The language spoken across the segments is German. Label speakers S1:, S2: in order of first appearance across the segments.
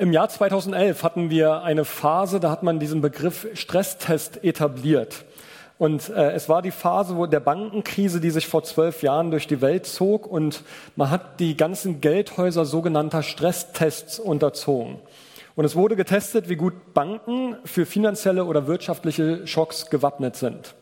S1: Im Jahr 2011 hatten wir eine Phase, da hat man diesen Begriff Stresstest etabliert. Und äh, es war die Phase wo der Bankenkrise, die sich vor zwölf Jahren durch die Welt zog. Und man hat die ganzen Geldhäuser sogenannter Stresstests unterzogen. Und es wurde getestet, wie gut Banken für finanzielle oder wirtschaftliche Schocks gewappnet sind.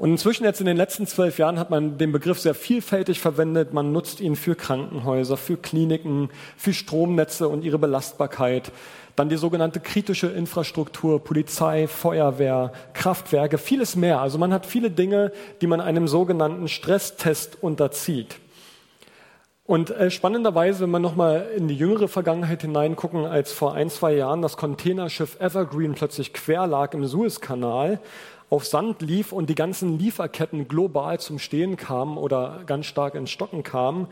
S1: Und inzwischen jetzt in den letzten zwölf Jahren hat man den Begriff sehr vielfältig verwendet. Man nutzt ihn für Krankenhäuser, für Kliniken, für Stromnetze und ihre Belastbarkeit. Dann die sogenannte kritische Infrastruktur, Polizei, Feuerwehr, Kraftwerke, vieles mehr. Also man hat viele Dinge, die man einem sogenannten Stresstest unterzieht. Und äh, spannenderweise, wenn wir nochmal in die jüngere Vergangenheit hineingucken, als vor ein, zwei Jahren das Containerschiff Evergreen plötzlich quer lag im Suezkanal, auf Sand lief und die ganzen Lieferketten global zum Stehen kamen oder ganz stark ins Stocken kamen.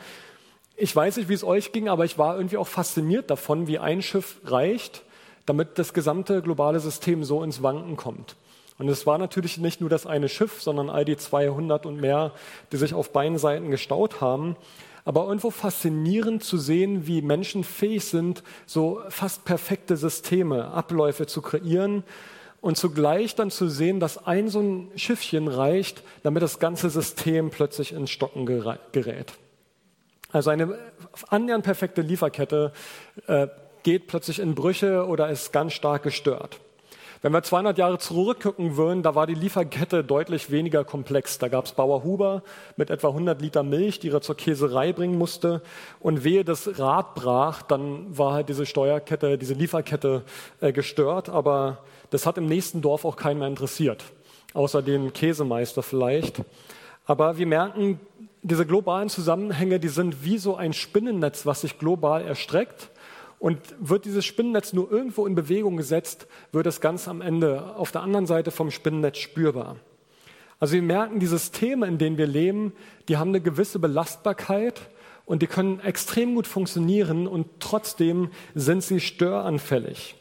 S1: Ich weiß nicht, wie es euch ging, aber ich war irgendwie auch fasziniert davon, wie ein Schiff reicht, damit das gesamte globale System so ins Wanken kommt. Und es war natürlich nicht nur das eine Schiff, sondern all die 200 und mehr, die sich auf beiden Seiten gestaut haben. Aber irgendwo faszinierend zu sehen, wie Menschen fähig sind, so fast perfekte Systeme, Abläufe zu kreieren, und zugleich dann zu sehen, dass ein so ein Schiffchen reicht, damit das ganze System plötzlich ins Stocken gerät. Also eine annähernd perfekte Lieferkette äh, geht plötzlich in Brüche oder ist ganz stark gestört. Wenn wir 200 Jahre zurückgucken würden, da war die Lieferkette deutlich weniger komplex. Da gab es Bauer Huber mit etwa 100 Liter Milch, die er zur Käserei bringen musste. Und wehe das Rad brach, dann war halt diese Steuerkette, diese Lieferkette äh, gestört. Aber das hat im nächsten Dorf auch keinen mehr interessiert, außer den Käsemeister vielleicht. Aber wir merken, diese globalen Zusammenhänge, die sind wie so ein Spinnennetz, was sich global erstreckt. Und wird dieses Spinnennetz nur irgendwo in Bewegung gesetzt, wird es ganz am Ende auf der anderen Seite vom Spinnennetz spürbar. Also wir merken, die Systeme, in denen wir leben, die haben eine gewisse Belastbarkeit und die können extrem gut funktionieren und trotzdem sind sie störanfällig.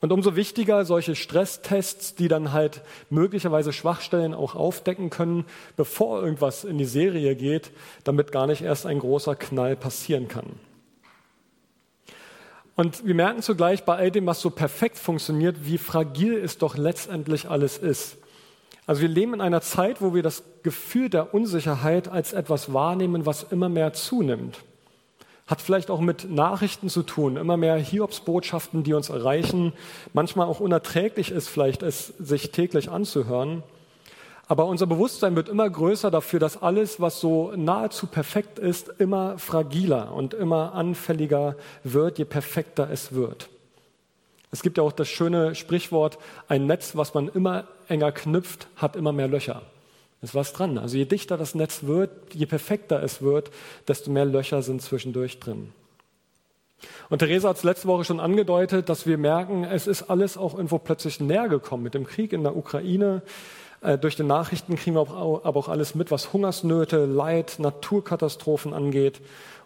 S1: Und umso wichtiger solche Stresstests, die dann halt möglicherweise Schwachstellen auch aufdecken können, bevor irgendwas in die Serie geht, damit gar nicht erst ein großer Knall passieren kann. Und wir merken zugleich bei all dem, was so perfekt funktioniert, wie fragil es doch letztendlich alles ist. Also wir leben in einer Zeit, wo wir das Gefühl der Unsicherheit als etwas wahrnehmen, was immer mehr zunimmt. Hat vielleicht auch mit Nachrichten zu tun, immer mehr Hiobsbotschaften, die uns erreichen, manchmal auch unerträglich ist, vielleicht es sich täglich anzuhören. Aber unser Bewusstsein wird immer größer dafür, dass alles, was so nahezu perfekt ist, immer fragiler und immer anfälliger wird, je perfekter es wird. Es gibt ja auch das schöne Sprichwort, ein Netz, was man immer enger knüpft, hat immer mehr Löcher. ist was dran. Also je dichter das Netz wird, je perfekter es wird, desto mehr Löcher sind zwischendurch drin. Und Theresa hat es letzte Woche schon angedeutet, dass wir merken, es ist alles auch irgendwo plötzlich näher gekommen mit dem Krieg in der Ukraine, durch die Nachrichten kriegen wir aber auch alles mit, was Hungersnöte, Leid, Naturkatastrophen angeht.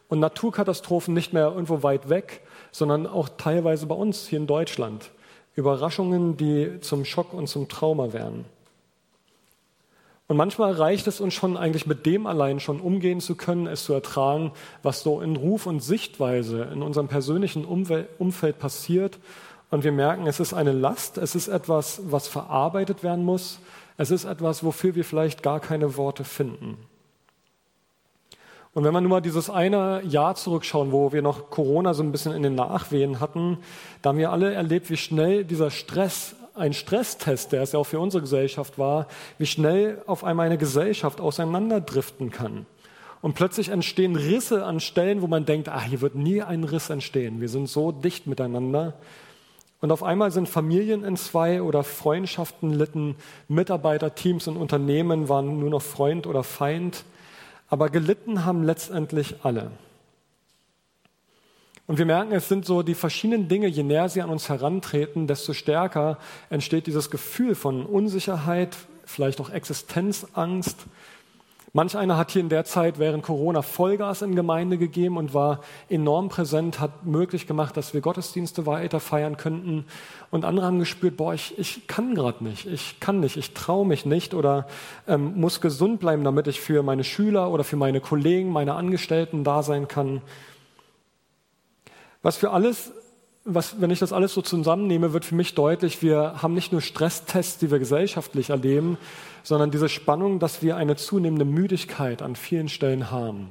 S1: Und Naturkatastrophen nicht mehr irgendwo weit weg, sondern auch teilweise bei uns hier in Deutschland. Überraschungen, die zum Schock und zum Trauma werden. Und manchmal reicht es uns schon eigentlich mit dem allein schon umgehen zu können, es zu ertragen, was so in Ruf und Sichtweise in unserem persönlichen Umfeld passiert. Und wir merken, es ist eine Last, es ist etwas, was verarbeitet werden muss, es ist etwas, wofür wir vielleicht gar keine Worte finden. Und wenn wir nur mal dieses eine Jahr zurückschauen, wo wir noch Corona so ein bisschen in den Nachwehen hatten, da haben wir alle erlebt, wie schnell dieser Stress, ein Stresstest, der es ja auch für unsere Gesellschaft war, wie schnell auf einmal eine Gesellschaft auseinanderdriften kann. Und plötzlich entstehen Risse an Stellen, wo man denkt, ah, hier wird nie ein Riss entstehen. Wir sind so dicht miteinander. Und auf einmal sind Familien in zwei oder Freundschaften litten, Mitarbeiterteams und Unternehmen waren nur noch Freund oder Feind, aber gelitten haben letztendlich alle. Und wir merken, es sind so die verschiedenen Dinge, je näher sie an uns herantreten, desto stärker entsteht dieses Gefühl von Unsicherheit, vielleicht auch Existenzangst, Manch einer hat hier in der Zeit während Corona Vollgas in Gemeinde gegeben und war enorm präsent, hat möglich gemacht, dass wir Gottesdienste weiter feiern könnten. Und andere haben gespürt, boah, ich, ich kann gerade nicht, ich kann nicht, ich traue mich nicht oder ähm, muss gesund bleiben, damit ich für meine Schüler oder für meine Kollegen, meine Angestellten da sein kann. Was für alles was, wenn ich das alles so zusammennehme, wird für mich deutlich, wir haben nicht nur Stresstests, die wir gesellschaftlich erleben, sondern diese Spannung, dass wir eine zunehmende Müdigkeit an vielen Stellen haben.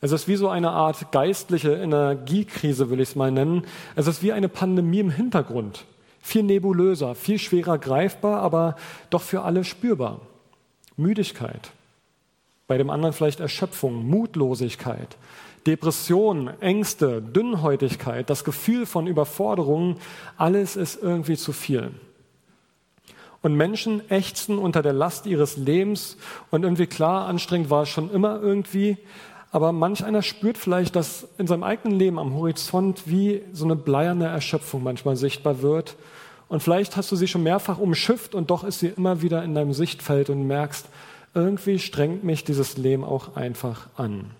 S1: Es ist wie so eine Art geistliche Energiekrise, will ich es mal nennen. Es ist wie eine Pandemie im Hintergrund. Viel nebulöser, viel schwerer greifbar, aber doch für alle spürbar. Müdigkeit. Bei dem anderen vielleicht Erschöpfung, Mutlosigkeit, Depression, Ängste, Dünnhäutigkeit, das Gefühl von Überforderung, alles ist irgendwie zu viel. Und Menschen ächzen unter der Last ihres Lebens und irgendwie klar, anstrengend war es schon immer irgendwie, aber manch einer spürt vielleicht, dass in seinem eigenen Leben am Horizont wie so eine bleierne Erschöpfung manchmal sichtbar wird. Und vielleicht hast du sie schon mehrfach umschifft und doch ist sie immer wieder in deinem Sichtfeld und merkst, irgendwie strengt mich dieses Leben auch einfach an.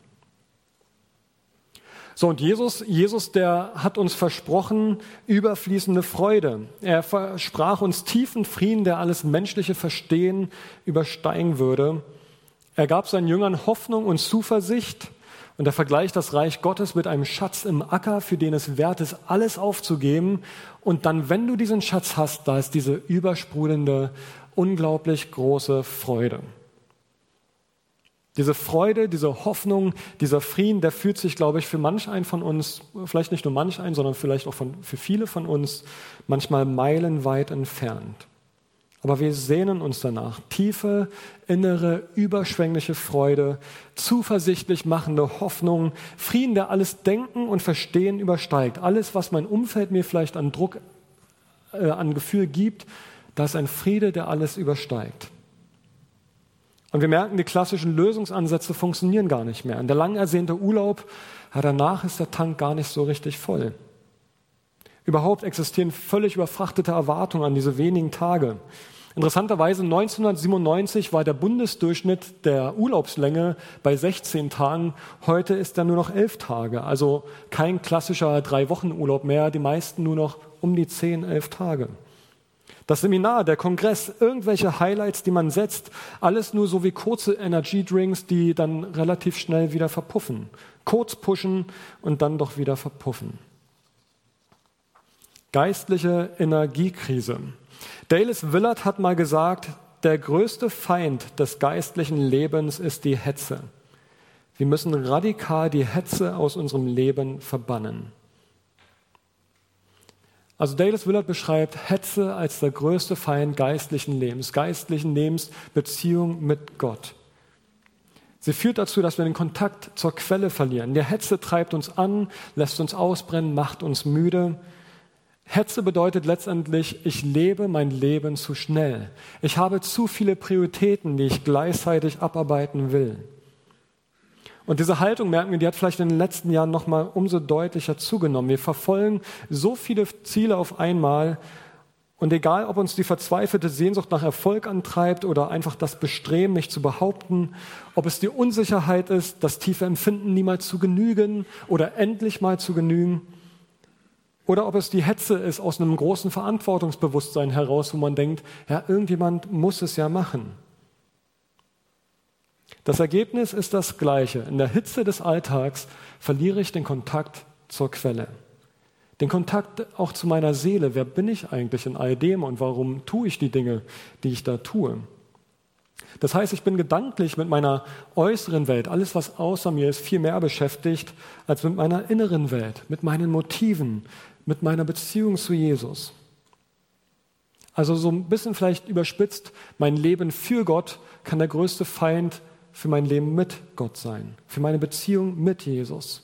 S1: So, und Jesus, Jesus, der hat uns versprochen, überfließende Freude. Er versprach uns tiefen Frieden, der alles menschliche Verstehen übersteigen würde. Er gab seinen Jüngern Hoffnung und Zuversicht. Und er vergleicht das Reich Gottes mit einem Schatz im Acker, für den es wert ist, alles aufzugeben. Und dann, wenn du diesen Schatz hast, da ist diese übersprudelnde, unglaublich große Freude. Diese Freude, diese Hoffnung, dieser Frieden, der fühlt sich, glaube ich, für manch einen von uns, vielleicht nicht nur manch einen, sondern vielleicht auch von, für viele von uns, manchmal meilenweit entfernt. Aber wir sehnen uns danach. Tiefe, innere, überschwängliche Freude, zuversichtlich machende Hoffnung, Frieden, der alles Denken und Verstehen übersteigt. Alles, was mein Umfeld mir vielleicht an Druck, äh, an Gefühl gibt, da ist ein Friede, der alles übersteigt. Und wir merken, die klassischen Lösungsansätze funktionieren gar nicht mehr. Und der lang ersehnte Urlaub, ja, danach ist der Tank gar nicht so richtig voll. Überhaupt existieren völlig überfrachtete Erwartungen an diese wenigen Tage. Interessanterweise 1997 war der Bundesdurchschnitt der Urlaubslänge bei 16 Tagen. Heute ist er nur noch 11 Tage. Also kein klassischer Drei-Wochen-Urlaub mehr. Die meisten nur noch um die 10, 11 Tage. Das Seminar, der Kongress, irgendwelche Highlights, die man setzt, alles nur so wie kurze Energy Drinks, die dann relativ schnell wieder verpuffen. Kurz pushen und dann doch wieder verpuffen. Geistliche Energiekrise. Dallas Willard hat mal gesagt, der größte Feind des geistlichen Lebens ist die Hetze. Wir müssen radikal die Hetze aus unserem Leben verbannen. Also Dallas Willard beschreibt Hetze als der größte Feind geistlichen Lebens, geistlichen Lebens, Beziehung mit Gott. Sie führt dazu, dass wir den Kontakt zur Quelle verlieren. Die Hetze treibt uns an, lässt uns ausbrennen, macht uns müde. Hetze bedeutet letztendlich, ich lebe mein Leben zu schnell. Ich habe zu viele Prioritäten, die ich gleichzeitig abarbeiten will. Und diese Haltung, merken wir, die hat vielleicht in den letzten Jahren noch mal umso deutlicher zugenommen. Wir verfolgen so viele Ziele auf einmal und egal, ob uns die verzweifelte Sehnsucht nach Erfolg antreibt oder einfach das Bestreben, mich zu behaupten, ob es die Unsicherheit ist, das tiefe Empfinden, niemals zu genügen oder endlich mal zu genügen, oder ob es die Hetze ist aus einem großen Verantwortungsbewusstsein heraus, wo man denkt, ja, irgendjemand muss es ja machen. Das Ergebnis ist das gleiche. In der Hitze des Alltags verliere ich den Kontakt zur Quelle. Den Kontakt auch zu meiner Seele. Wer bin ich eigentlich in all dem und warum tue ich die Dinge, die ich da tue? Das heißt, ich bin gedanklich mit meiner äußeren Welt, alles was außer mir ist, viel mehr beschäftigt als mit meiner inneren Welt, mit meinen Motiven, mit meiner Beziehung zu Jesus. Also so ein bisschen vielleicht überspitzt, mein Leben für Gott kann der größte Feind für mein Leben mit Gott sein, für meine Beziehung mit Jesus.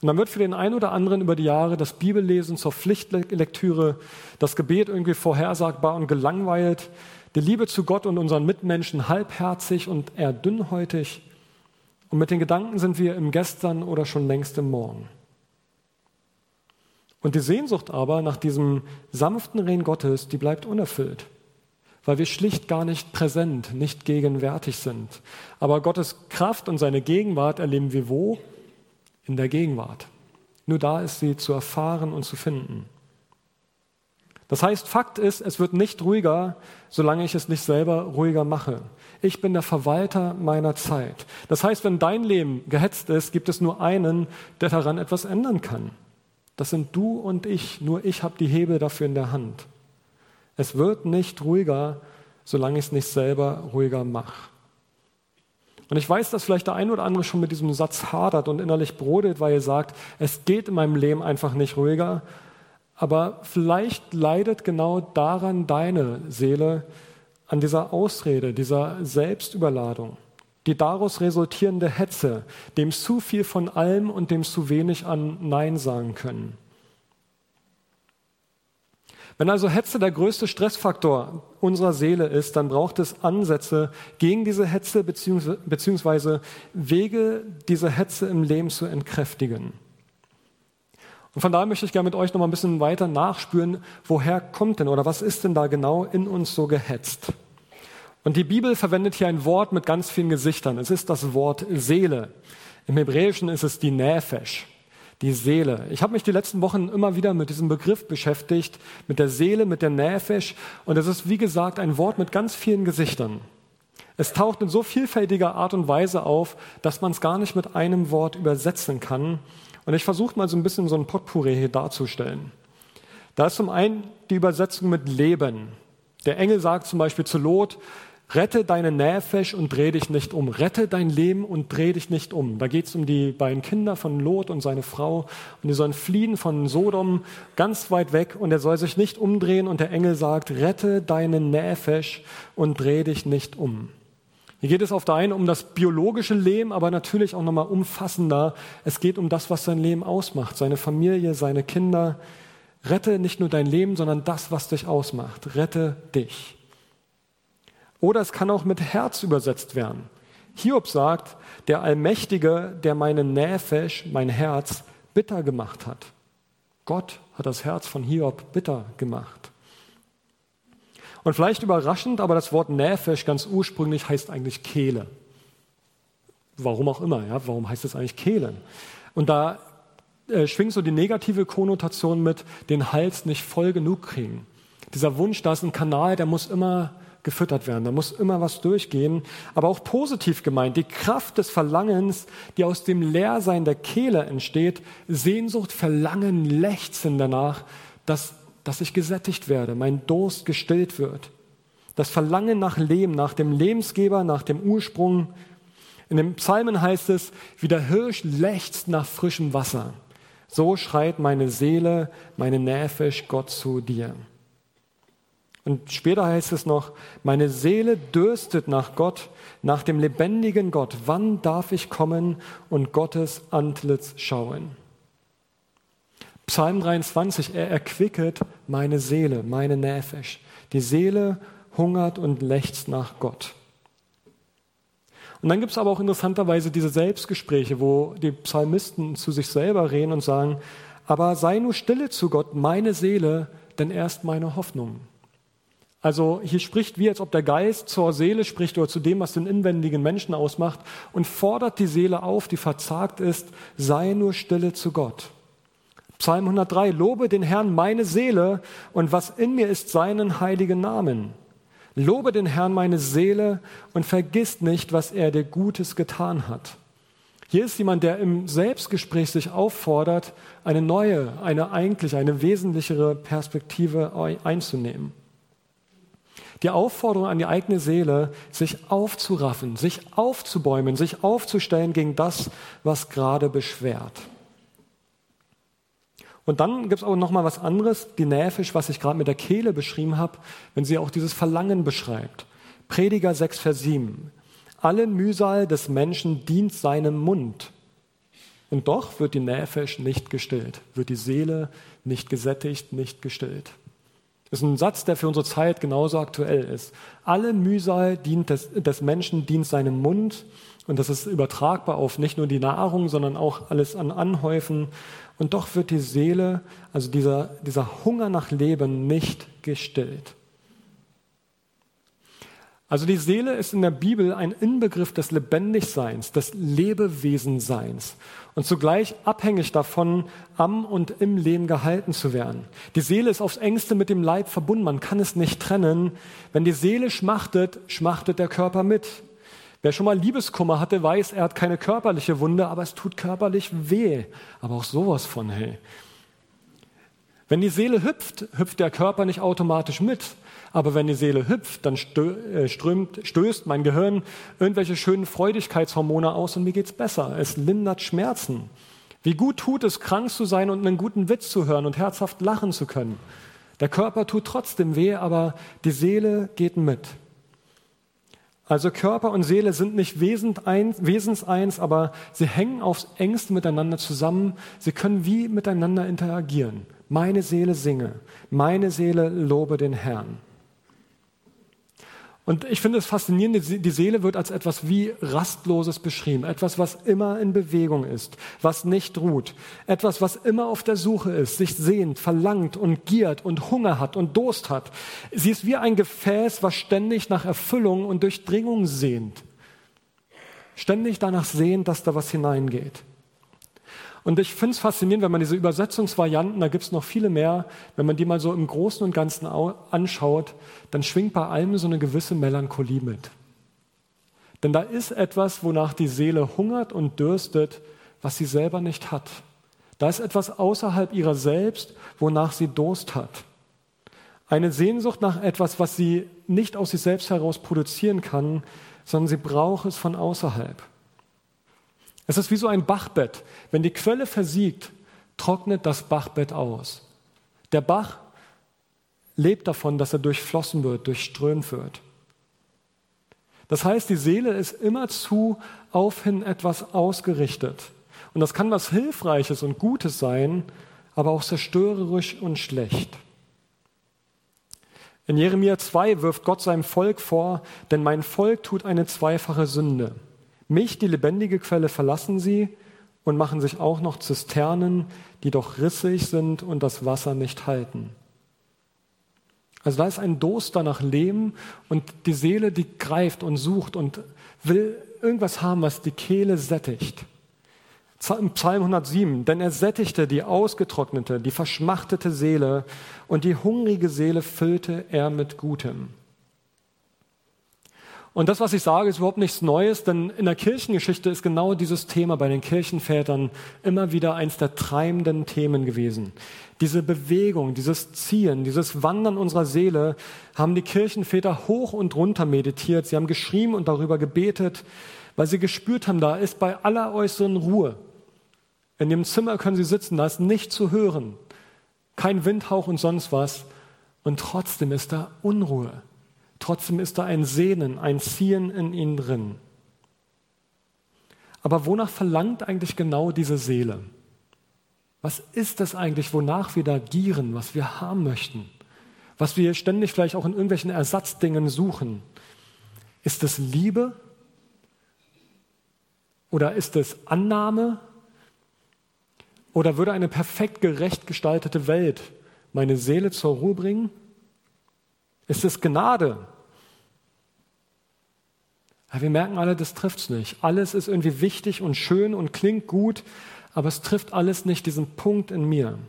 S1: Und dann wird für den einen oder anderen über die Jahre das Bibellesen zur Pflichtlektüre, das Gebet irgendwie vorhersagbar und gelangweilt, die Liebe zu Gott und unseren Mitmenschen halbherzig und eher dünnhäutig. Und mit den Gedanken sind wir im Gestern oder schon längst im Morgen. Und die Sehnsucht aber nach diesem sanften Rehen Gottes, die bleibt unerfüllt weil wir schlicht gar nicht präsent, nicht gegenwärtig sind. Aber Gottes Kraft und seine Gegenwart erleben wir wo? In der Gegenwart. Nur da ist sie zu erfahren und zu finden. Das heißt, Fakt ist, es wird nicht ruhiger, solange ich es nicht selber ruhiger mache. Ich bin der Verwalter meiner Zeit. Das heißt, wenn dein Leben gehetzt ist, gibt es nur einen, der daran etwas ändern kann. Das sind du und ich, nur ich habe die Hebel dafür in der Hand. Es wird nicht ruhiger, solange ich es nicht selber ruhiger mache. Und ich weiß, dass vielleicht der ein oder andere schon mit diesem Satz hadert und innerlich brodelt, weil er sagt, es geht in meinem Leben einfach nicht ruhiger. Aber vielleicht leidet genau daran deine Seele, an dieser Ausrede, dieser Selbstüberladung, die daraus resultierende Hetze, dem zu viel von allem und dem zu wenig an Nein sagen können. Wenn also Hetze der größte Stressfaktor unserer Seele ist, dann braucht es Ansätze gegen diese Hetze beziehungsweise Wege, diese Hetze im Leben zu entkräftigen. Und von daher möchte ich gerne mit euch noch mal ein bisschen weiter nachspüren, woher kommt denn oder was ist denn da genau in uns so gehetzt? Und die Bibel verwendet hier ein Wort mit ganz vielen Gesichtern. Es ist das Wort Seele. Im Hebräischen ist es die Nefesh die Seele. Ich habe mich die letzten Wochen immer wieder mit diesem Begriff beschäftigt, mit der Seele, mit der Nefesh. Und es ist, wie gesagt, ein Wort mit ganz vielen Gesichtern. Es taucht in so vielfältiger Art und Weise auf, dass man es gar nicht mit einem Wort übersetzen kann. Und ich versuche mal so ein bisschen so ein Potpourri hier darzustellen. Da ist zum einen die Übersetzung mit Leben. Der Engel sagt zum Beispiel zu Lot, Rette deine Näfesh und dreh dich nicht um. Rette dein Leben und dreh dich nicht um. Da geht es um die beiden Kinder von Lot und seine Frau. Und die sollen fliehen von Sodom ganz weit weg und er soll sich nicht umdrehen. Und der Engel sagt, rette deine Näfesh und dreh dich nicht um. Hier geht es auf der einen um das biologische Leben, aber natürlich auch nochmal umfassender. Es geht um das, was sein Leben ausmacht. Seine Familie, seine Kinder. Rette nicht nur dein Leben, sondern das, was dich ausmacht. Rette dich. Oder es kann auch mit Herz übersetzt werden. Hiob sagt, der Allmächtige, der meine Näfesh, mein Herz, bitter gemacht hat. Gott hat das Herz von Hiob bitter gemacht. Und vielleicht überraschend, aber das Wort Näfesh ganz ursprünglich heißt eigentlich Kehle. Warum auch immer, ja? Warum heißt es eigentlich Kehle? Und da äh, schwingt so die negative Konnotation mit, den Hals nicht voll genug kriegen. Dieser Wunsch, da ist ein Kanal, der muss immer gefüttert werden. Da muss immer was durchgehen. Aber auch positiv gemeint, die Kraft des Verlangens, die aus dem Leersein der Kehle entsteht, Sehnsucht, Verlangen, Lechzen danach, dass, dass ich gesättigt werde, mein Durst gestillt wird. Das Verlangen nach Leben, nach dem Lebensgeber, nach dem Ursprung. In den Psalmen heißt es, wie der Hirsch lechzt nach frischem Wasser. So schreit meine Seele, meine Näfisch Gott zu dir. Und später heißt es noch, meine Seele dürstet nach Gott, nach dem lebendigen Gott. Wann darf ich kommen und Gottes Antlitz schauen? Psalm 23, er erquicket meine Seele, meine Näfisch. Die Seele hungert und lechzt nach Gott. Und dann gibt es aber auch interessanterweise diese Selbstgespräche, wo die Psalmisten zu sich selber reden und sagen, aber sei nur stille zu Gott, meine Seele, denn er ist meine Hoffnung. Also hier spricht wie, als ob der Geist zur Seele spricht oder zu dem, was den inwendigen Menschen ausmacht und fordert die Seele auf, die verzagt ist, sei nur stille zu Gott. Psalm 103, lobe den Herrn meine Seele und was in mir ist seinen heiligen Namen. Lobe den Herrn meine Seele und vergiss nicht, was er dir Gutes getan hat. Hier ist jemand, der im Selbstgespräch sich auffordert, eine neue, eine eigentlich, eine wesentlichere Perspektive einzunehmen. Die Aufforderung an die eigene Seele, sich aufzuraffen, sich aufzubäumen, sich aufzustellen gegen das, was gerade beschwert. Und dann gibt es auch noch mal was anderes, die Näfisch, was ich gerade mit der Kehle beschrieben habe, wenn sie auch dieses Verlangen beschreibt. Prediger 6, Vers 7. Alle Mühsal des Menschen dient seinem Mund. Und doch wird die Näfisch nicht gestillt, wird die Seele nicht gesättigt, nicht gestillt. Das ist ein Satz, der für unsere Zeit genauso aktuell ist. Alle Mühsal dient des, des Menschen dient seinem Mund und das ist übertragbar auf nicht nur die Nahrung, sondern auch alles an Anhäufen. Und doch wird die Seele, also dieser, dieser Hunger nach Leben, nicht gestillt. Also die Seele ist in der Bibel ein Inbegriff des Lebendigseins, des Lebewesenseins und zugleich abhängig davon, am und im Leben gehalten zu werden. Die Seele ist aufs engste mit dem Leib verbunden, man kann es nicht trennen. Wenn die Seele schmachtet, schmachtet der Körper mit. Wer schon mal Liebeskummer hatte, weiß, er hat keine körperliche Wunde, aber es tut körperlich weh. Aber auch sowas von, hey. Wenn die Seele hüpft, hüpft der Körper nicht automatisch mit. Aber wenn die Seele hüpft, dann äh, strömt, stößt mein Gehirn irgendwelche schönen Freudigkeitshormone aus und mir geht's besser. Es lindert Schmerzen. Wie gut tut es, krank zu sein und einen guten Witz zu hören und herzhaft lachen zu können. Der Körper tut trotzdem weh, aber die Seele geht mit. Also Körper und Seele sind nicht wesenseins, aber sie hängen aufs engste miteinander zusammen. Sie können wie miteinander interagieren. Meine Seele singe, meine Seele lobe den Herrn. Und ich finde es faszinierend, die Seele wird als etwas wie Rastloses beschrieben. Etwas, was immer in Bewegung ist, was nicht ruht. Etwas, was immer auf der Suche ist, sich sehnt, verlangt und giert und Hunger hat und Durst hat. Sie ist wie ein Gefäß, was ständig nach Erfüllung und Durchdringung sehnt. Ständig danach sehnt, dass da was hineingeht. Und ich finde es faszinierend, wenn man diese Übersetzungsvarianten, da gibt es noch viele mehr, wenn man die mal so im Großen und Ganzen anschaut, dann schwingt bei allem so eine gewisse Melancholie mit. Denn da ist etwas, wonach die Seele hungert und dürstet, was sie selber nicht hat. Da ist etwas außerhalb ihrer selbst, wonach sie Durst hat. Eine Sehnsucht nach etwas, was sie nicht aus sich selbst heraus produzieren kann, sondern sie braucht es von außerhalb. Es ist wie so ein Bachbett. Wenn die Quelle versiegt, trocknet das Bachbett aus. Der Bach lebt davon, dass er durchflossen wird, durchströmt wird. Das heißt, die Seele ist immerzu aufhin etwas ausgerichtet. Und das kann was Hilfreiches und Gutes sein, aber auch zerstörerisch und schlecht. In Jeremia 2 wirft Gott seinem Volk vor, denn mein Volk tut eine zweifache Sünde. Mich, die lebendige Quelle, verlassen sie und machen sich auch noch Zisternen, die doch rissig sind und das Wasser nicht halten. Also da ist ein Durst nach Leben und die Seele, die greift und sucht und will irgendwas haben, was die Kehle sättigt. Psalm 107, denn er sättigte die ausgetrocknete, die verschmachtete Seele und die hungrige Seele füllte er mit Gutem. Und das, was ich sage, ist überhaupt nichts Neues, denn in der Kirchengeschichte ist genau dieses Thema bei den Kirchenvätern immer wieder eins der treibenden Themen gewesen. Diese Bewegung, dieses Ziehen, dieses Wandern unserer Seele haben die Kirchenväter hoch und runter meditiert. Sie haben geschrieben und darüber gebetet, weil sie gespürt haben, da ist bei aller äußeren Ruhe. In dem Zimmer können sie sitzen, da ist nichts zu hören. Kein Windhauch und sonst was. Und trotzdem ist da Unruhe. Trotzdem ist da ein Sehnen, ein Ziehen in ihnen drin. Aber wonach verlangt eigentlich genau diese Seele? Was ist das eigentlich, wonach wir da gieren, was wir haben möchten? Was wir ständig vielleicht auch in irgendwelchen Ersatzdingen suchen? Ist es Liebe? Oder ist es Annahme? Oder würde eine perfekt gerecht gestaltete Welt meine Seele zur Ruhe bringen? Ist es Gnade? Aber wir merken alle, das trifft es nicht. Alles ist irgendwie wichtig und schön und klingt gut, aber es trifft alles nicht diesen Punkt in mir.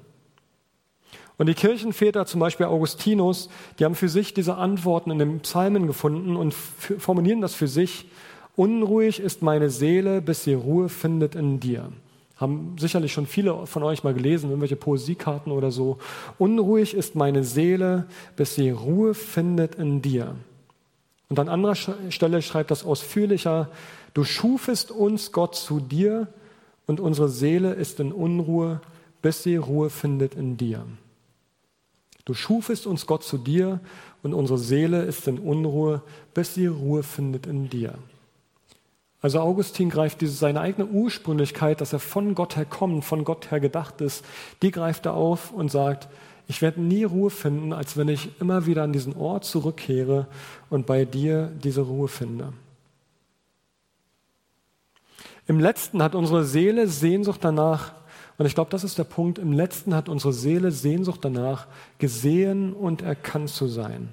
S1: Und die Kirchenväter, zum Beispiel Augustinus, die haben für sich diese Antworten in den Psalmen gefunden und formulieren das für sich. Unruhig ist meine Seele, bis sie Ruhe findet in dir. Haben sicherlich schon viele von euch mal gelesen, irgendwelche Poesiekarten oder so. Unruhig ist meine Seele, bis sie Ruhe findet in dir. Und an anderer Stelle schreibt das ausführlicher, du schufest uns Gott zu dir und unsere Seele ist in Unruhe, bis sie Ruhe findet in dir. Du schufest uns Gott zu dir und unsere Seele ist in Unruhe, bis sie Ruhe findet in dir. Also Augustin greift diese, seine eigene Ursprünglichkeit, dass er von Gott her kommt, von Gott her gedacht ist, die greift er auf und sagt, ich werde nie Ruhe finden, als wenn ich immer wieder an diesen Ort zurückkehre und bei dir diese Ruhe finde. Im letzten hat unsere Seele Sehnsucht danach, und ich glaube, das ist der Punkt, im letzten hat unsere Seele Sehnsucht danach, gesehen und erkannt zu sein.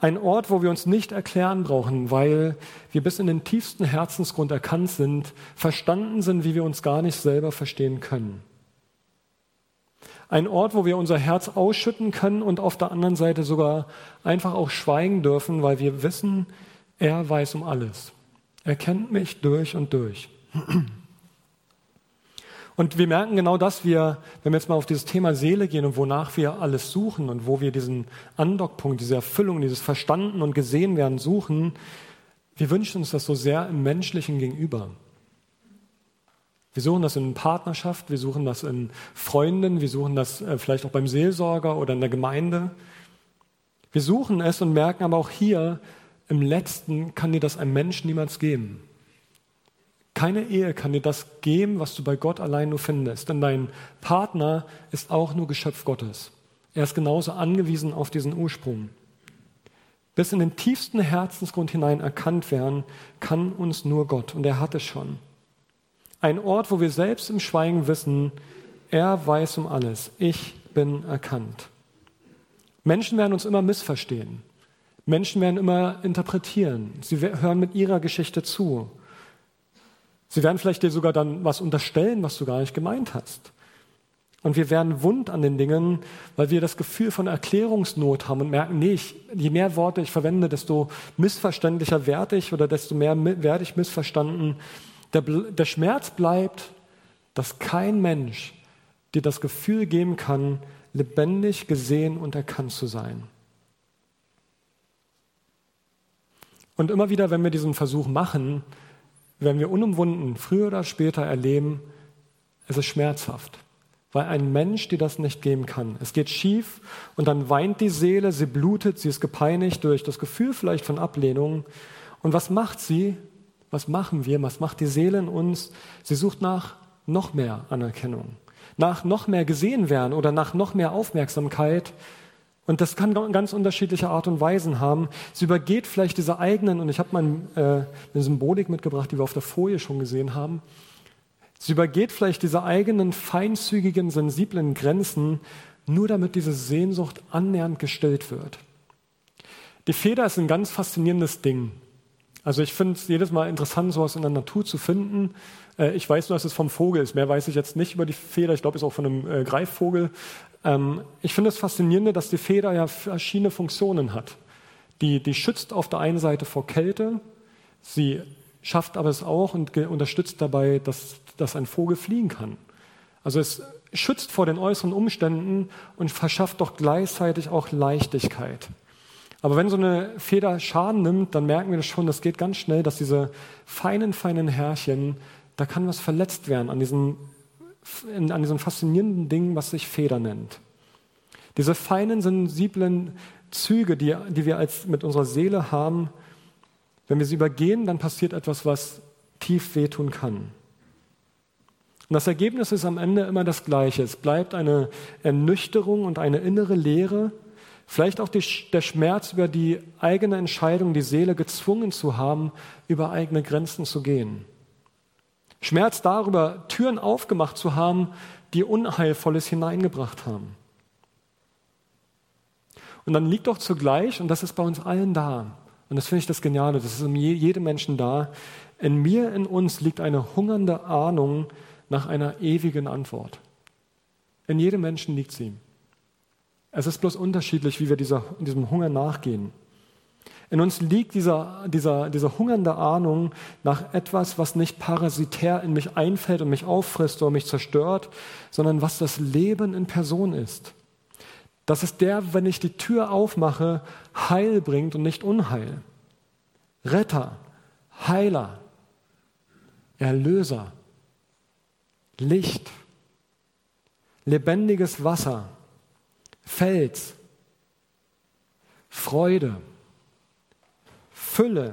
S1: Ein Ort, wo wir uns nicht erklären brauchen, weil wir bis in den tiefsten Herzensgrund erkannt sind, verstanden sind, wie wir uns gar nicht selber verstehen können. Ein Ort, wo wir unser Herz ausschütten können und auf der anderen Seite sogar einfach auch schweigen dürfen, weil wir wissen, er weiß um alles. Er kennt mich durch und durch. Und wir merken genau das, wir, wenn wir jetzt mal auf dieses Thema Seele gehen und wonach wir alles suchen und wo wir diesen Andockpunkt, diese Erfüllung, dieses Verstanden und gesehen werden suchen, wir wünschen uns das so sehr im menschlichen Gegenüber. Wir suchen das in Partnerschaft, wir suchen das in Freunden, wir suchen das äh, vielleicht auch beim Seelsorger oder in der Gemeinde. Wir suchen es und merken aber auch hier, im letzten kann dir das ein Mensch niemals geben. Keine Ehe kann dir das geben, was du bei Gott allein nur findest. Denn dein Partner ist auch nur Geschöpf Gottes. Er ist genauso angewiesen auf diesen Ursprung. Bis in den tiefsten Herzensgrund hinein erkannt werden, kann uns nur Gott. Und er hat es schon. Ein Ort, wo wir selbst im Schweigen wissen, er weiß um alles. Ich bin erkannt. Menschen werden uns immer missverstehen. Menschen werden immer interpretieren. Sie hören mit ihrer Geschichte zu. Sie werden vielleicht dir sogar dann was unterstellen, was du gar nicht gemeint hast. Und wir werden wund an den Dingen, weil wir das Gefühl von Erklärungsnot haben und merken, nee, ich, je mehr Worte ich verwende, desto missverständlicher werde ich oder desto mehr werde ich missverstanden. Der, der Schmerz bleibt, dass kein Mensch dir das Gefühl geben kann, lebendig gesehen und erkannt zu sein. Und immer wieder, wenn wir diesen Versuch machen, werden wir unumwunden früher oder später erleben, es ist schmerzhaft, weil ein Mensch dir das nicht geben kann. Es geht schief und dann weint die Seele, sie blutet, sie ist gepeinigt durch das Gefühl vielleicht von Ablehnung. Und was macht sie? Was machen wir? Was macht die Seele in uns? Sie sucht nach noch mehr Anerkennung, nach noch mehr gesehen werden oder nach noch mehr Aufmerksamkeit. Und das kann ganz unterschiedliche Art und Weisen haben. Sie übergeht vielleicht diese eigenen, und ich habe mal äh, eine Symbolik mitgebracht, die wir auf der Folie schon gesehen haben. Sie übergeht vielleicht diese eigenen feinzügigen, sensiblen Grenzen, nur damit diese Sehnsucht annähernd gestillt wird. Die Feder ist ein ganz faszinierendes Ding. Also ich finde es jedes Mal interessant, sowas in der Natur zu finden. Äh, ich weiß nur, dass es vom Vogel ist. Mehr weiß ich jetzt nicht über die Feder. Ich glaube, es ist auch von einem äh, Greifvogel. Ähm, ich finde es faszinierend, dass die Feder ja verschiedene Funktionen hat. Die, die schützt auf der einen Seite vor Kälte, sie schafft aber es auch und unterstützt dabei, dass, dass ein Vogel fliegen kann. Also es schützt vor den äußeren Umständen und verschafft doch gleichzeitig auch Leichtigkeit. Aber wenn so eine Feder Schaden nimmt, dann merken wir das schon, das geht ganz schnell, dass diese feinen, feinen Härchen, da kann was verletzt werden an diesen an diesem faszinierenden Ding, was sich Feder nennt. Diese feinen, sensiblen Züge, die, die wir als, mit unserer Seele haben, wenn wir sie übergehen, dann passiert etwas, was tief wehtun kann. Und das Ergebnis ist am Ende immer das gleiche. Es bleibt eine Ernüchterung und eine innere Leere, vielleicht auch die, der Schmerz über die eigene Entscheidung, die Seele gezwungen zu haben, über eigene Grenzen zu gehen. Schmerz darüber, Türen aufgemacht zu haben, die Unheilvolles hineingebracht haben. Und dann liegt doch zugleich, und das ist bei uns allen da, und das finde ich das Geniale, das ist in jedem Menschen da, in mir, in uns liegt eine hungernde Ahnung nach einer ewigen Antwort. In jedem Menschen liegt sie. Es ist bloß unterschiedlich, wie wir dieser, diesem Hunger nachgehen. In uns liegt dieser, dieser, diese hungernde Ahnung nach etwas, was nicht parasitär in mich einfällt und mich auffrisst oder mich zerstört, sondern was das Leben in Person ist. Das ist der, wenn ich die Tür aufmache, Heil bringt und nicht Unheil. Retter, Heiler, Erlöser, Licht, lebendiges Wasser, Fels, Freude. Fülle,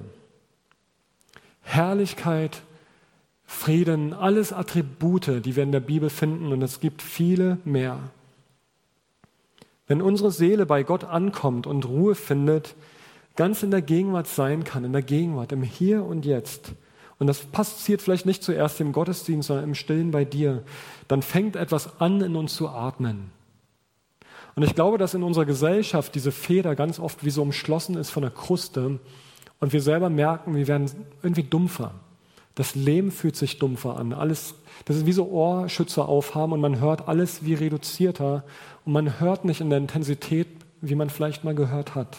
S1: Herrlichkeit, Frieden, alles Attribute, die wir in der Bibel finden und es gibt viele mehr. Wenn unsere Seele bei Gott ankommt und Ruhe findet, ganz in der Gegenwart sein kann, in der Gegenwart, im Hier und Jetzt, und das passiert vielleicht nicht zuerst im Gottesdienst, sondern im Stillen bei dir, dann fängt etwas an, in uns zu atmen. Und ich glaube, dass in unserer Gesellschaft diese Feder ganz oft wie so umschlossen ist von der Kruste und wir selber merken, wir werden irgendwie dumpfer. Das Leben fühlt sich dumpfer an. Alles, das ist wie so Ohrschützer aufhaben und man hört alles wie reduzierter und man hört nicht in der Intensität, wie man vielleicht mal gehört hat.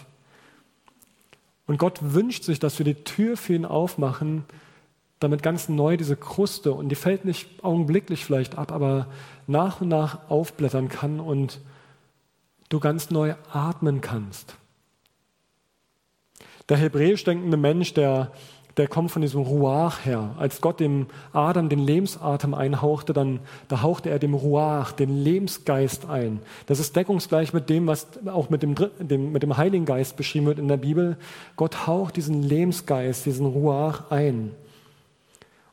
S1: Und Gott wünscht sich, dass wir die Tür für ihn aufmachen, damit ganz neu diese Kruste, und die fällt nicht augenblicklich vielleicht ab, aber nach und nach aufblättern kann und du ganz neu atmen kannst. Der hebräisch denkende Mensch, der, der kommt von diesem Ruach her. Als Gott dem Adam den Lebensatem einhauchte, dann da hauchte er dem Ruach, den Lebensgeist ein. Das ist deckungsgleich mit dem, was auch mit dem, dem, mit dem Heiligen Geist beschrieben wird in der Bibel. Gott haucht diesen Lebensgeist, diesen Ruach ein.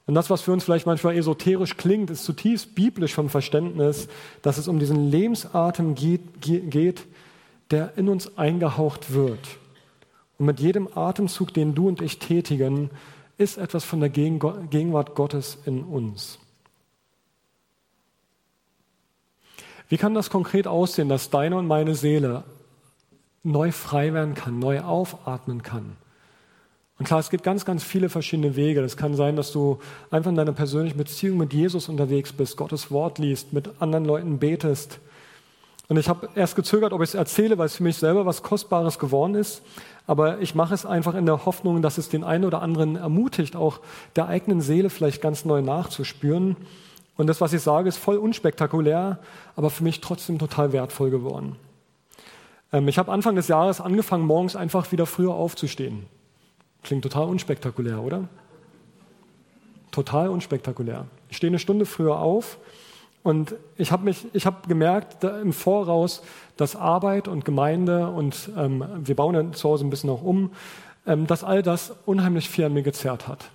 S1: Und das, was für uns vielleicht manchmal esoterisch klingt, ist zutiefst biblisch vom Verständnis, dass es um diesen Lebensatem geht, der in uns eingehaucht wird. Und mit jedem Atemzug, den du und ich tätigen, ist etwas von der Gegenwart Gottes in uns. Wie kann das konkret aussehen, dass deine und meine Seele neu frei werden kann, neu aufatmen kann? Und klar, es gibt ganz, ganz viele verschiedene Wege. Es kann sein, dass du einfach in deiner persönlichen Beziehung mit Jesus unterwegs bist, Gottes Wort liest, mit anderen Leuten betest. Und ich habe erst gezögert, ob ich es erzähle, weil es für mich selber was Kostbares geworden ist. Aber ich mache es einfach in der Hoffnung, dass es den einen oder anderen ermutigt, auch der eigenen Seele vielleicht ganz neu nachzuspüren. Und das, was ich sage, ist voll unspektakulär, aber für mich trotzdem total wertvoll geworden. Ähm, ich habe Anfang des Jahres angefangen, morgens einfach wieder früher aufzustehen. Klingt total unspektakulär, oder? Total unspektakulär. Ich stehe eine Stunde früher auf und ich habe habe gemerkt im Voraus, dass Arbeit und Gemeinde und ähm, wir bauen ja zu Hause ein bisschen auch um, ähm, dass all das unheimlich viel an mir gezerrt hat.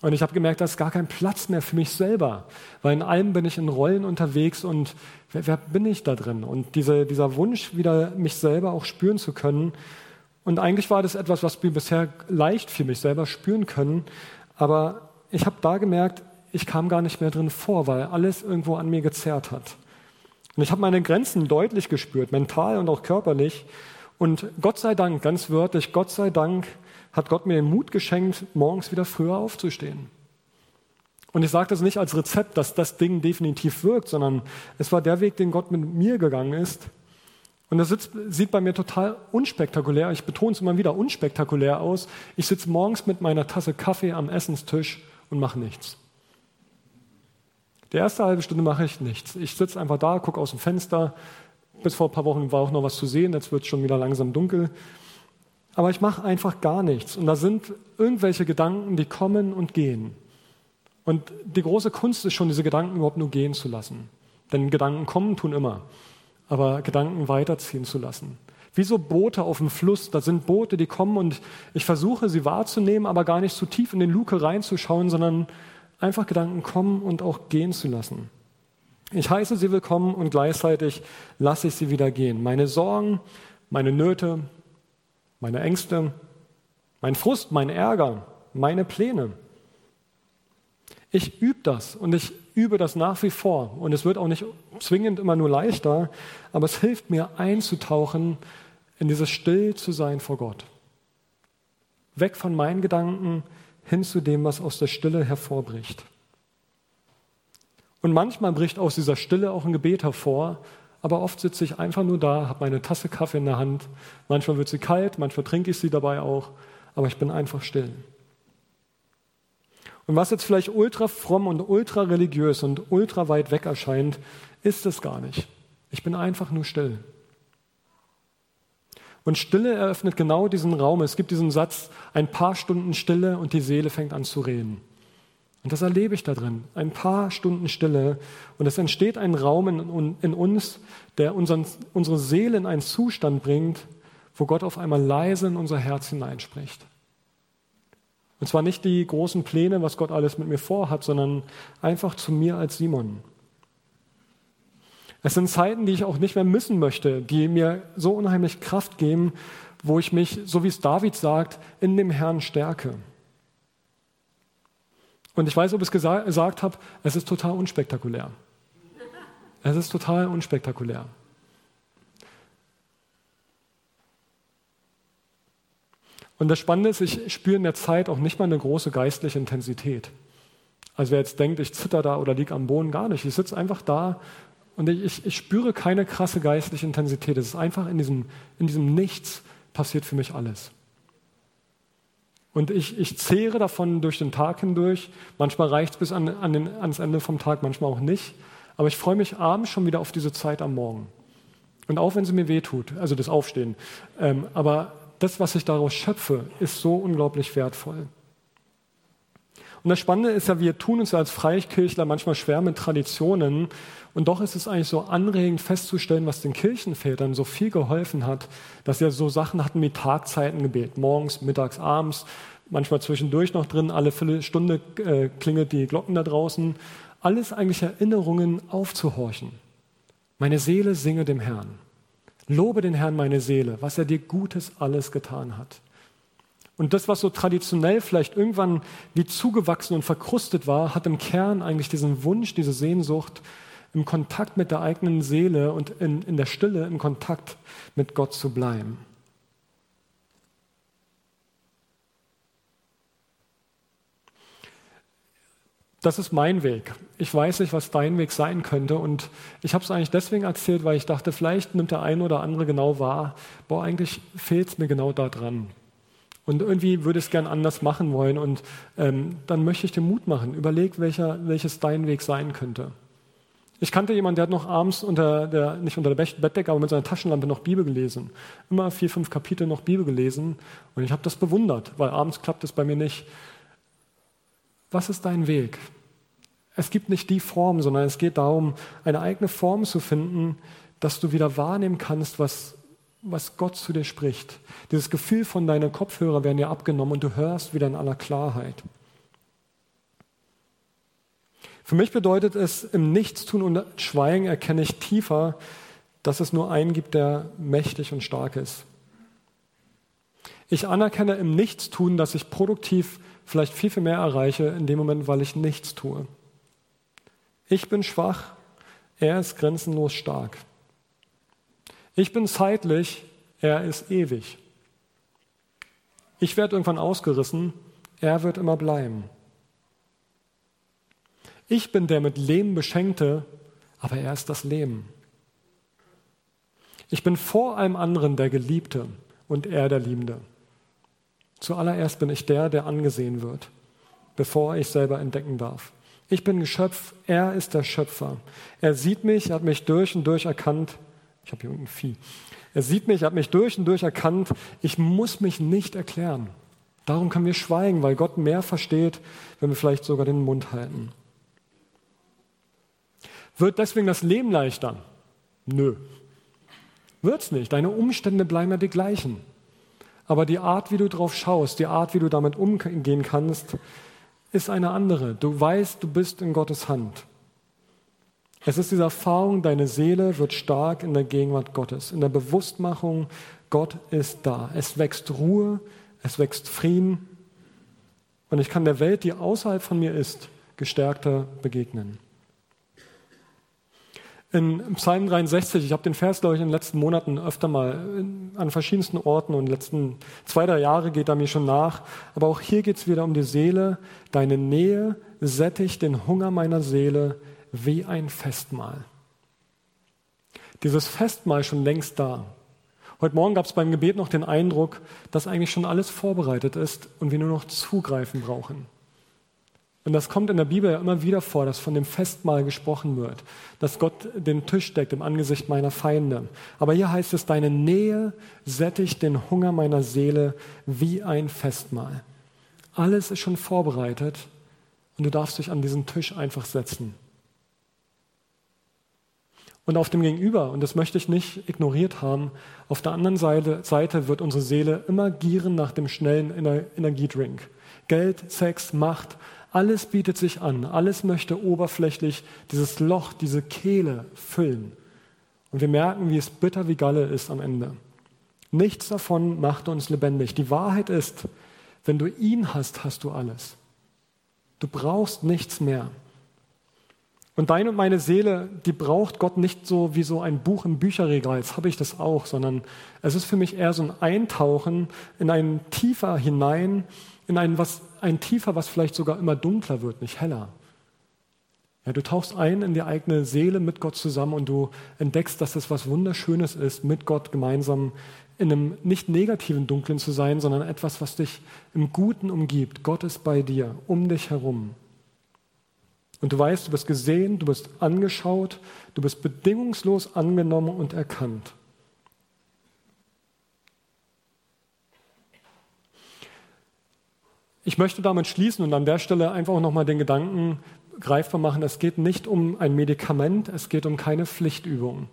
S1: Und ich habe gemerkt, da ist gar kein Platz mehr für mich selber, weil in allem bin ich in Rollen unterwegs und wer, wer bin ich da drin? Und diese, dieser Wunsch, wieder mich selber auch spüren zu können, und eigentlich war das etwas, was wir bisher leicht für mich selber spüren können. Aber ich habe da gemerkt, ich kam gar nicht mehr drin vor, weil alles irgendwo an mir gezerrt hat. Und ich habe meine Grenzen deutlich gespürt, mental und auch körperlich. Und Gott sei Dank, ganz wörtlich, Gott sei Dank hat Gott mir den Mut geschenkt, morgens wieder früher aufzustehen. Und ich sage das nicht als Rezept, dass das Ding definitiv wirkt, sondern es war der Weg, den Gott mit mir gegangen ist. Und das sieht bei mir total unspektakulär, ich betone es immer wieder, unspektakulär aus. Ich sitze morgens mit meiner Tasse Kaffee am Essenstisch und mache nichts. Die erste halbe Stunde mache ich nichts. Ich sitze einfach da, gucke aus dem Fenster. Bis vor ein paar Wochen war auch noch was zu sehen, jetzt wird es schon wieder langsam dunkel. Aber ich mache einfach gar nichts. Und da sind irgendwelche Gedanken, die kommen und gehen. Und die große Kunst ist schon, diese Gedanken überhaupt nur gehen zu lassen. Denn Gedanken kommen, tun immer aber Gedanken weiterziehen zu lassen. Wie so Boote auf dem Fluss, da sind Boote, die kommen und ich versuche sie wahrzunehmen, aber gar nicht zu tief in den Luke reinzuschauen, sondern einfach Gedanken kommen und auch gehen zu lassen. Ich heiße sie willkommen und gleichzeitig lasse ich sie wieder gehen. Meine Sorgen, meine Nöte, meine Ängste, mein Frust, mein Ärger, meine Pläne. Ich übe das und ich übe das nach wie vor. Und es wird auch nicht zwingend immer nur leichter, aber es hilft mir einzutauchen in dieses Still zu sein vor Gott. Weg von meinen Gedanken hin zu dem, was aus der Stille hervorbricht. Und manchmal bricht aus dieser Stille auch ein Gebet hervor, aber oft sitze ich einfach nur da, habe meine Tasse Kaffee in der Hand. Manchmal wird sie kalt, manchmal trinke ich sie dabei auch, aber ich bin einfach still. Und was jetzt vielleicht ultra fromm und ultra religiös und ultra weit weg erscheint, ist es gar nicht. Ich bin einfach nur still. Und Stille eröffnet genau diesen Raum. Es gibt diesen Satz, ein paar Stunden Stille und die Seele fängt an zu reden. Und das erlebe ich da drin. Ein paar Stunden Stille. Und es entsteht ein Raum in, in uns, der unseren, unsere Seele in einen Zustand bringt, wo Gott auf einmal leise in unser Herz hineinspricht. Und zwar nicht die großen Pläne, was Gott alles mit mir vorhat, sondern einfach zu mir als Simon. Es sind Zeiten, die ich auch nicht mehr missen möchte, die mir so unheimlich Kraft geben, wo ich mich, so wie es David sagt, in dem Herrn stärke. Und ich weiß, ob ich es gesagt habe, es ist total unspektakulär. Es ist total unspektakulär. Und das Spannende ist, ich spüre in der Zeit auch nicht mal eine große geistliche Intensität. Also wer jetzt denkt, ich zitter da oder liege am Boden, gar nicht. Ich sitze einfach da und ich, ich, spüre keine krasse geistliche Intensität. Es ist einfach in diesem, in diesem Nichts passiert für mich alles. Und ich, ich zehre davon durch den Tag hindurch. Manchmal reicht es bis an, an den, ans Ende vom Tag, manchmal auch nicht. Aber ich freue mich abends schon wieder auf diese Zeit am Morgen. Und auch wenn sie mir wehtut, also das Aufstehen. Ähm, aber das, was ich daraus schöpfe, ist so unglaublich wertvoll. Und das Spannende ist ja, wir tun uns ja als Freikirchler manchmal schwer mit Traditionen. Und doch ist es eigentlich so anregend festzustellen, was den Kirchenvätern so viel geholfen hat, dass sie ja so Sachen hatten wie Tagzeitengebet, morgens, mittags, abends, manchmal zwischendurch noch drin, alle Viertelstunde äh, klingelt die Glocken da draußen. Alles eigentlich Erinnerungen aufzuhorchen. Meine Seele singe dem Herrn. Lobe den Herrn meine Seele, was er dir Gutes alles getan hat. Und das, was so traditionell vielleicht irgendwann wie zugewachsen und verkrustet war, hat im Kern eigentlich diesen Wunsch, diese Sehnsucht, im Kontakt mit der eigenen Seele und in, in der Stille im Kontakt mit Gott zu bleiben. Das ist mein Weg. Ich weiß nicht, was dein Weg sein könnte. Und ich habe es eigentlich deswegen erzählt, weil ich dachte, vielleicht nimmt der eine oder andere genau wahr, boah, eigentlich fehlt es mir genau da dran. Und irgendwie würde ich es gern anders machen wollen. Und ähm, dann möchte ich dir Mut machen. Überleg, welcher, welches dein Weg sein könnte. Ich kannte jemanden, der hat noch abends unter der, nicht unter der Bettdecke, aber mit seiner Taschenlampe noch Bibel gelesen. Immer vier, fünf Kapitel noch Bibel gelesen. Und ich habe das bewundert, weil abends klappt es bei mir nicht. Was ist dein Weg? Es gibt nicht die Form, sondern es geht darum, eine eigene Form zu finden, dass du wieder wahrnehmen kannst, was was Gott zu dir spricht. Dieses Gefühl von deinen Kopfhörer werden dir abgenommen und du hörst wieder in aller Klarheit. Für mich bedeutet es, im Nichtstun und Schweigen erkenne ich tiefer, dass es nur einen gibt, der mächtig und stark ist. Ich anerkenne im Nichtstun, dass ich produktiv vielleicht viel, viel mehr erreiche in dem Moment, weil ich nichts tue. Ich bin schwach, er ist grenzenlos stark. Ich bin zeitlich, er ist ewig. Ich werde irgendwann ausgerissen, er wird immer bleiben. Ich bin der mit Leben beschenkte, aber er ist das Leben. Ich bin vor allem anderen der Geliebte und er der Liebende. Zuallererst bin ich der, der angesehen wird, bevor ich selber entdecken darf. Ich bin Geschöpf, er ist der Schöpfer. Er sieht mich, er hat mich durch und durch erkannt ich habe hier unten Vieh. Er sieht mich, er hat mich durch und durch erkannt. Ich muss mich nicht erklären. Darum können wir schweigen, weil Gott mehr versteht, wenn wir vielleicht sogar den Mund halten. Wird deswegen das Leben leichter? Nö. Wird's nicht. Deine Umstände bleiben ja die gleichen. Aber die Art, wie du drauf schaust, die Art, wie du damit umgehen kannst, ist eine andere. Du weißt, du bist in Gottes Hand. Es ist diese Erfahrung, deine Seele wird stark in der Gegenwart Gottes, in der Bewusstmachung, Gott ist da. Es wächst Ruhe, es wächst Frieden und ich kann der Welt, die außerhalb von mir ist, gestärkter begegnen. In Psalm 63, ich habe den Vers, glaube ich, in den letzten Monaten öfter mal an verschiedensten Orten und letzten zwei, drei Jahre geht er mir schon nach. Aber auch hier geht es wieder um die Seele. Deine Nähe sättigt den Hunger meiner Seele wie ein Festmahl. Dieses Festmahl schon längst da. Heute Morgen gab es beim Gebet noch den Eindruck, dass eigentlich schon alles vorbereitet ist und wir nur noch zugreifen brauchen. Und das kommt in der Bibel ja immer wieder vor, dass von dem Festmahl gesprochen wird, dass Gott den Tisch deckt im Angesicht meiner Feinde. Aber hier heißt es, deine Nähe sättigt den Hunger meiner Seele wie ein Festmahl. Alles ist schon vorbereitet und du darfst dich an diesen Tisch einfach setzen. Und auf dem Gegenüber, und das möchte ich nicht ignoriert haben, auf der anderen Seite, Seite wird unsere Seele immer gieren nach dem schnellen Ener Energiedrink. Geld, Sex, Macht, alles bietet sich an, alles möchte oberflächlich dieses Loch, diese Kehle füllen. Und wir merken, wie es bitter wie Galle ist am Ende. Nichts davon macht uns lebendig. Die Wahrheit ist, wenn du ihn hast, hast du alles. Du brauchst nichts mehr. Und deine und meine Seele, die braucht Gott nicht so wie so ein Buch im Bücherregal, jetzt habe ich das auch, sondern es ist für mich eher so ein Eintauchen in ein tiefer hinein, in ein, was, ein tiefer, was vielleicht sogar immer dunkler wird, nicht heller. Ja, du tauchst ein in die eigene Seele mit Gott zusammen und du entdeckst, dass es was Wunderschönes ist, mit Gott gemeinsam in einem nicht negativen Dunklen zu sein, sondern etwas, was dich im Guten umgibt. Gott ist bei dir, um dich herum. Und du weißt, du bist gesehen, du bist angeschaut, du bist bedingungslos angenommen und erkannt. Ich möchte damit schließen und an der Stelle einfach nochmal den Gedanken greifbar machen, es geht nicht um ein Medikament, es geht um keine Pflichtübung.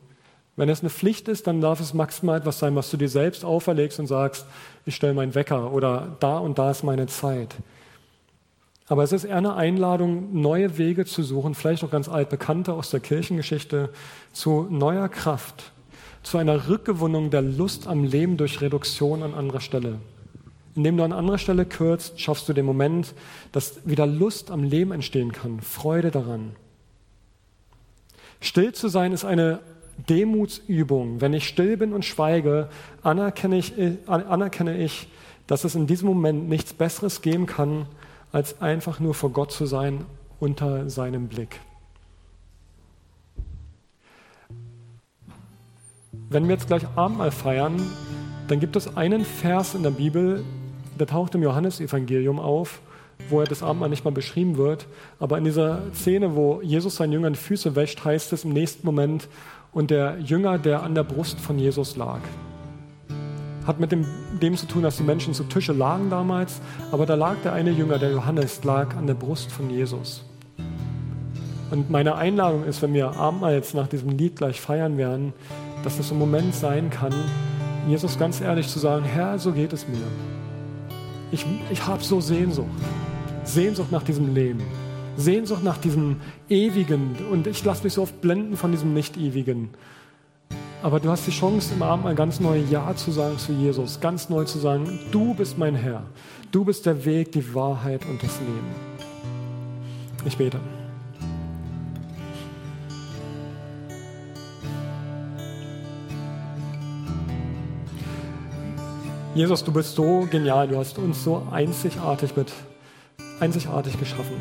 S1: Wenn es eine Pflicht ist, dann darf es maximal etwas sein, was du dir selbst auferlegst und sagst, ich stelle meinen Wecker oder da und da ist meine Zeit. Aber es ist eher eine Einladung, neue Wege zu suchen, vielleicht auch ganz altbekannte aus der Kirchengeschichte, zu neuer Kraft, zu einer Rückgewinnung der Lust am Leben durch Reduktion an anderer Stelle. Indem du an anderer Stelle kürzt, schaffst du den Moment, dass wieder Lust am Leben entstehen kann, Freude daran. Still zu sein ist eine Demutsübung. Wenn ich still bin und schweige, anerkenne ich, anerkenne ich, dass es in diesem Moment nichts Besseres geben kann, als einfach nur vor Gott zu sein unter seinem Blick. Wenn wir jetzt gleich Abendmahl feiern, dann gibt es einen Vers in der Bibel, der taucht im Johannesevangelium auf, wo er das Abendmahl nicht mal beschrieben wird. Aber in dieser Szene, wo Jesus seinen Jüngern Füße wäscht, heißt es im nächsten Moment, und der Jünger, der an der Brust von Jesus lag. Hat mit dem, dem zu tun, dass die Menschen zu Tische lagen damals, aber da lag der eine Jünger, der Johannes, lag an der Brust von Jesus. Und meine Einladung ist, wenn wir Abendmahl jetzt nach diesem Lied gleich feiern werden, dass das ein Moment sein kann, Jesus ganz ehrlich zu sagen, Herr, so geht es mir. Ich, ich habe so Sehnsucht. Sehnsucht nach diesem Leben. Sehnsucht nach diesem Ewigen. Und ich lasse mich so oft blenden von diesem Nicht-Ewigen. Aber du hast die Chance, im Abend ein ganz neues Ja zu sagen zu Jesus. Ganz neu zu sagen, du bist mein Herr. Du bist der Weg, die Wahrheit und das Leben. Ich bete. Jesus, du bist so genial, du hast uns so einzigartig mit einzigartig geschaffen.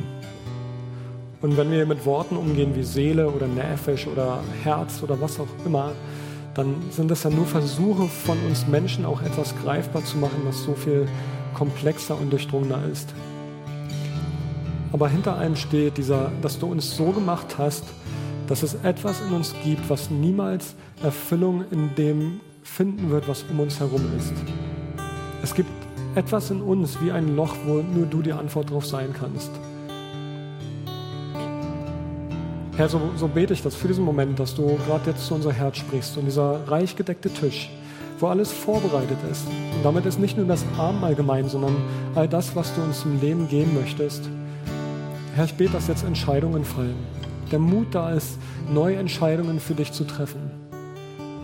S1: Und wenn wir mit Worten umgehen wie Seele oder Näfisch oder Herz oder was auch immer, dann sind das ja nur Versuche von uns Menschen auch etwas greifbar zu machen, was so viel komplexer und durchdrungener ist. Aber hinter allem steht dieser, dass du uns so gemacht hast, dass es etwas in uns gibt, was niemals Erfüllung in dem finden wird, was um uns herum ist. Es gibt etwas in uns wie ein Loch, wo nur du die Antwort drauf sein kannst. Herr, so, so bete ich das für diesen Moment, dass du gerade jetzt zu unser Herz sprichst und dieser reich gedeckte Tisch, wo alles vorbereitet ist. Und damit ist nicht nur das Arm allgemein, sondern all das, was du uns im Leben geben möchtest. Herr, ich bete, dass jetzt Entscheidungen fallen. Der Mut da ist, neue Entscheidungen für dich zu treffen.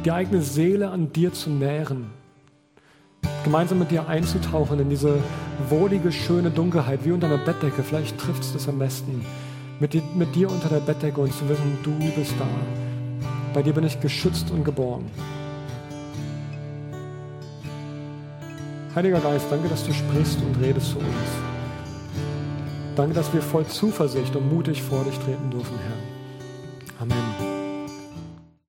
S1: Die eigene Seele an dir zu nähren gemeinsam mit dir einzutauchen in diese wohlige, schöne Dunkelheit, wie unter einer Bettdecke. Vielleicht trifft es das am besten. Mit, dir, mit dir unter der Bettdecke und zu wissen, du bist da. Bei dir bin ich geschützt und geborgen. Heiliger Geist, danke, dass du sprichst und redest zu uns. Danke, dass wir voll Zuversicht und mutig vor dich treten dürfen, Herr.